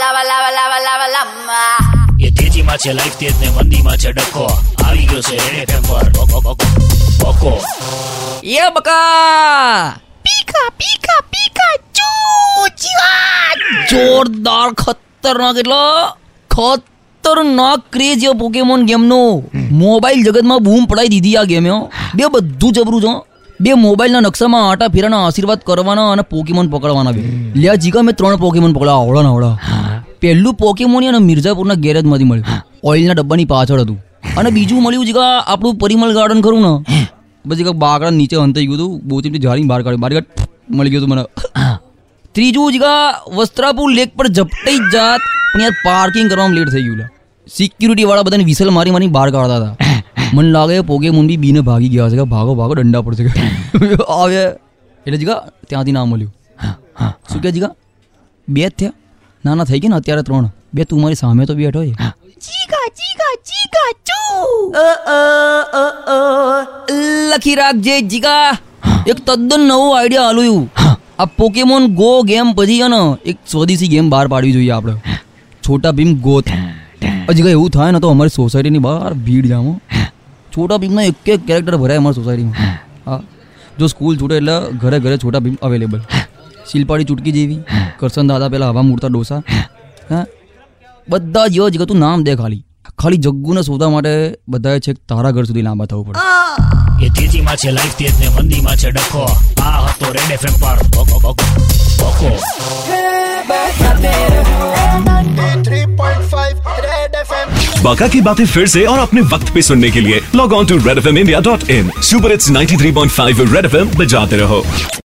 lava, લાવા લાવા લાવા lava. એ તેજીમાં છે લાઈફ તેજ ને મંદીમાં છે ડખો આવી ગયો છે રેડે ટેમ્પર પર બકો, બકો, બકો એ બકા પીકા પીકા પીકા chua. જોરદાર ખતરનાક એટલો ખતરનાક ક્રેઝ પોકેમોન ગેમનો મોબાઈલ જગતમાં બૂમ પડાઈ દીધી આ ગેમ હો. બે બધું જબરું છે. બે મોબાઈલના નકશામાં આટા ફેરાના આશીર્વાદ કરવાના અને પોકીમોન પકડવાના બે. લ્યા જીગા મેં ત્રણ પોકીમોન પકડ્યા. આવડા ને આવડા. પહેલું પોકેમોન અને મિર્ઝાપુરના ગેરેજમાંથી મળ્યું. ઓઇલના ડબ્બાની પાછળ હતું. અને બીજું મળ્યું જીગા આપણું પરિમલ ગાર્ડન ખરું ને? પછી જીગા બાકડા નીચે અંતાઈ ગયું હતું. બોચીમથી જાળીને બહાર કાઢ્યું. બહાર કાઢ મળી ગયું હતું મને. ત્રીજું જીગા વસ્ત્રાપુર લેક પર ઝપટાઈ જાત પણ યાર પાર્કિંગ કરવામાં લેટ થઈ ગયું સિક્યુરિટી વાળા બધાને વિસલ મારી મારી બહાર કાઢતા હતા. મને લાગે પોકે બી બીને ભાગી ગયા છે કે ભાગો ભાગો દંડા પડશે આવે એટલે જીગા ત્યાંથી ના મળ્યું શું કે જીગા બે જ થયા ના ના થઈ ગયા ને અત્યારે ત્રણ બે તું મારી સામે તો બેઠો છે Chica, chica, chica, choo. લખી રાખજે જીગા એક તદ્દન નવો આઈડિયા હાલું આ પોકેમોન ગો ગેમ પછી છે ને એક સ્વદેશી ગેમ બહાર પાડવી જોઈએ આપણે છોટા ભીમ ગોત હજી એવું થાય ને તો અમારી સોસાયટીની બહાર ભીડ જામો છોટા ભીમના એક એક કેરેક્ટર ભરાય અમારી સોસાયટીમાં હા. જો સ્કૂલ છૂટે એટલે ઘરે ઘરે છોટા ભીમ અવેલેબલ શિલ્પાળી ચૂટકી જેવી કરસન દાદા પહેલાં હવા મૂરતા ડોસા. હા. બધા જ તું નામ દે ખાલી. ખાલી જગ્ગુને શોધવા માટે બધાએ છેક તારા ઘર સુધી લાંબા થવું પડે. એ તેજીમાં છે લાઈફ તેજ ને મંદીમાં છે ડખો. આ હતો રેડ એફએમ પર. બકો, બકો, બકો बाका की बातें फिर से और अपने वक्त पे सुनने के लिए log on to red F M India dot in super hits 93.5 red F M बजाते रहो